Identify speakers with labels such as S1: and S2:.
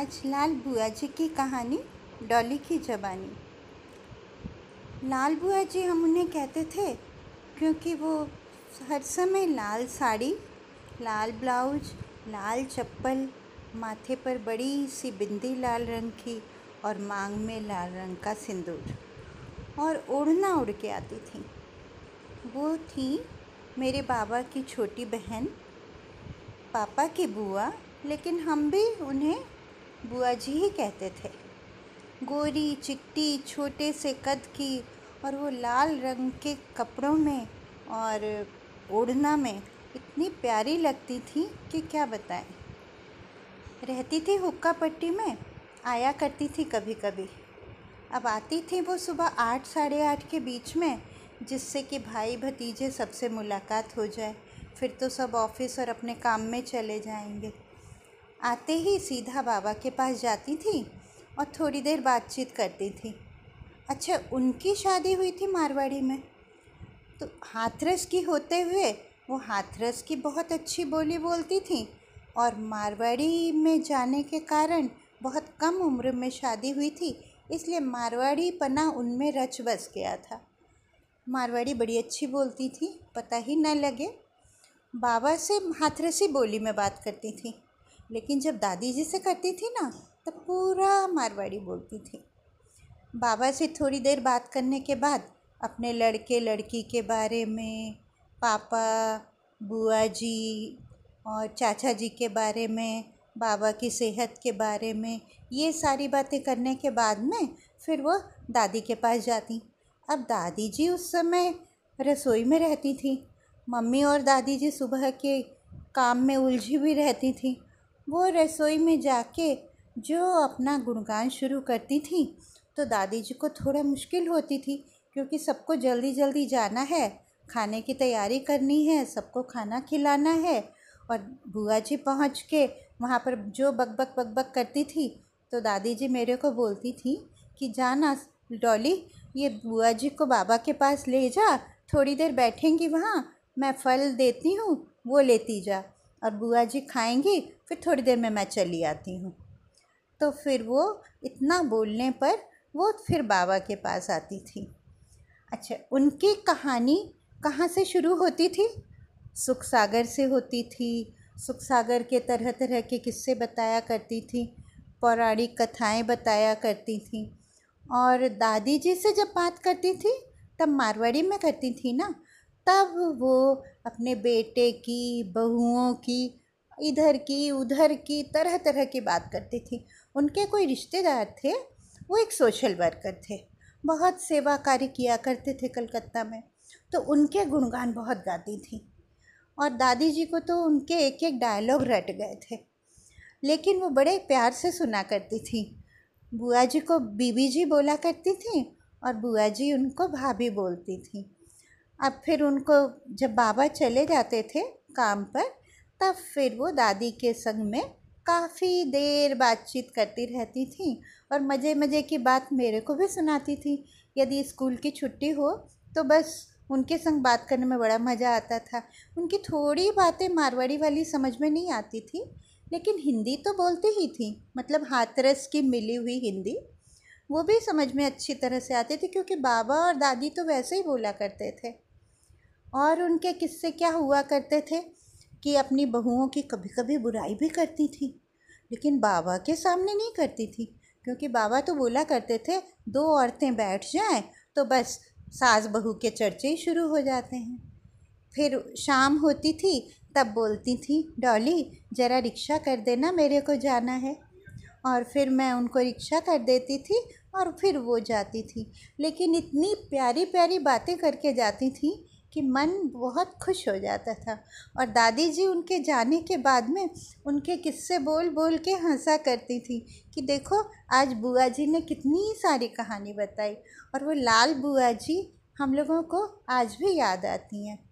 S1: आज लाल बुआ जी की कहानी, डॉली की जबानी। लाल बुआ जी हम उन्हें कहते थे क्योंकि वो हर समय लाल साड़ी, लाल ब्लाउज, लाल चप्पल, माथे पर बड़ी सी बिंदी लाल रंग की और मांग में लाल रंग का सिंदूर और ओढ़ना उड़ के आती थी। वो थी मेरे बाबा की छोटी बहन, पापा की बुआ, लेकिन हम भी उन्हें बुआ जी ही कहते थे। गोरी चिट्टी छोटे से कद की और वो लाल रंग के कपड़ों में और ओढ़ना में इतनी प्यारी लगती थी कि क्या बताएँ। रहती थी हुक्का पट्टी में, आया करती थी कभी कभी अब आती थी वो सुबह आठ, साढ़े आठ के बीच में, जिससे कि भाई भतीजे सबसे मुलाकात हो जाए, फिर तो सब ऑफ़िस और अपने काम में चले जाएँगे। आते ही सीधा बाबा के पास जाती थी और थोड़ी देर बातचीत करती थी। अच्छा उनकी शादी हुई थी मारवाड़ी में? तो हाथरस की होते हुए वो हाथरस की बहुत अच्छी बोली बोलती थी और मारवाड़ी में जाने के कारण बहुत कम उम्र में शादी हुई थी, इसलिए मारवाड़ी पना उनमें रच बस गया था। मारवाड़ी बड़ी अच्छी बोलती थी, पता ही न लगे। बाबा से हाथरसी बोली में बात करती थी। लेकिन जब दादी जी से करती थी ना, तब पूरा मारवाड़ी बोलती थी। बाबा से थोड़ी देर बात करने के बाद अपने लड़के लड़की के बारे में, पापा बुआ जी और चाचा जी के बारे में, बाबा की सेहत के बारे में, ये सारी बातें करने के बाद में फिर वो दादी के पास जाती। अब दादी जी उस समय रसोई में रहती थी। मम्मी और दादी जी सुबह के काम में उलझी भी रहती थी। वो रसोई में जाके जो अपना गुणगान शुरू करती थी तो दादी जी को थोड़ा मुश्किल होती थी, क्योंकि सबको जल्दी जल्दी जाना है, खाने की तैयारी करनी है, सबको खाना खिलाना है, और बुआ जी पहुँच के वहाँ पर जो बक बक बक बक करती थी तो दादी जी मेरे को बोलती थी कि जाना डॉली, ये बुआ जी को बाबा के पास ले जा, थोड़ी देर बैठेंगी वहाँ, मैं फल देती हूँ, वो लेती जा। और बुआ जी खाएँगी फिर थोड़ी देर में मैं चली आती हूँ। तो फिर वो इतना बोलने पर वो फिर बाबा के पास आती थी। अच्छा उनकी कहानी कहाँ से शुरू होती थी? सुख सागर से होती थी। सुख सागर के तरह तरह के किस्से बताया करती थी। पौराणिक कथाएँ बताया करती थी। और दादी जी से जब बात करती थी, तब मारवाड़ी में करती थी ना, तब वो अपने बेटे की, बहुओं की इधर की, उधर की तरह तरह की बात करती थी। उनके कोई रिश्तेदार थे, वो एक सोशल वर्कर थे। बहुत सेवा कार्य किया करते थे कलकत्ता में तो उनके गुणगान बहुत गाती थी। और दादी जी को तो उनके एक एक डायलॉग रट गए थे। लेकिन वो बड़े प्यार से सुना करती थी। बुआ जी को बीबी जी बोला करती थी और बुआ जी उनको भाभी बोलती थी। अब फिर उनको जब बाबा चले जाते थे काम पर तब फिर वो दादी के संग में काफ़ी देर बातचीत करती रहती थी और मज़े मज़े की बात मेरे को भी सुनाती थी। यदि स्कूल की छुट्टी हो तो बस उनके संग बात करने में बड़ा मज़ा आता था। उनकी थोड़ी बातें मारवाड़ी वाली समझ में नहीं आती थी, लेकिन हिंदी तो बोलती ही थी मतलब हाथरस की मिली हुई हिंदी। वो भी समझ में अच्छी तरह से आती थी क्योंकि बाबा और दादी तो वैसे ही बोला करते थे। और उनके किस्से क्या हुआ करते थे? कि अपनी बहुओं की कभी कभी बुराई भी करती थी, लेकिन बाबा के सामने नहीं करती थी, क्योंकि बाबा तो बोला करते थे, दो औरतें बैठ जाएँ तो बस सास बहू के चर्चे ही शुरू हो जाते हैं। फिर शाम होती थी, तब बोलती थी, डॉली, ज़रा रिक्शा कर देना मेरे को जाना है। और फिर मैं उनको रिक्शा कर देती थी और फिर वो जाती थी। लेकिन इतनी प्यारी प्यारी बातें करके जाती थी कि मन बहुत खुश हो जाता था और दादी जी उनके जाने के बाद में उनके किस्से बोल बोल के हंसा करती थी कि देखो, आज बुआ जी ने कितनी सारी कहानी बताई और वो लाल बुआ जी हम लोगों को आज भी याद आती हैं।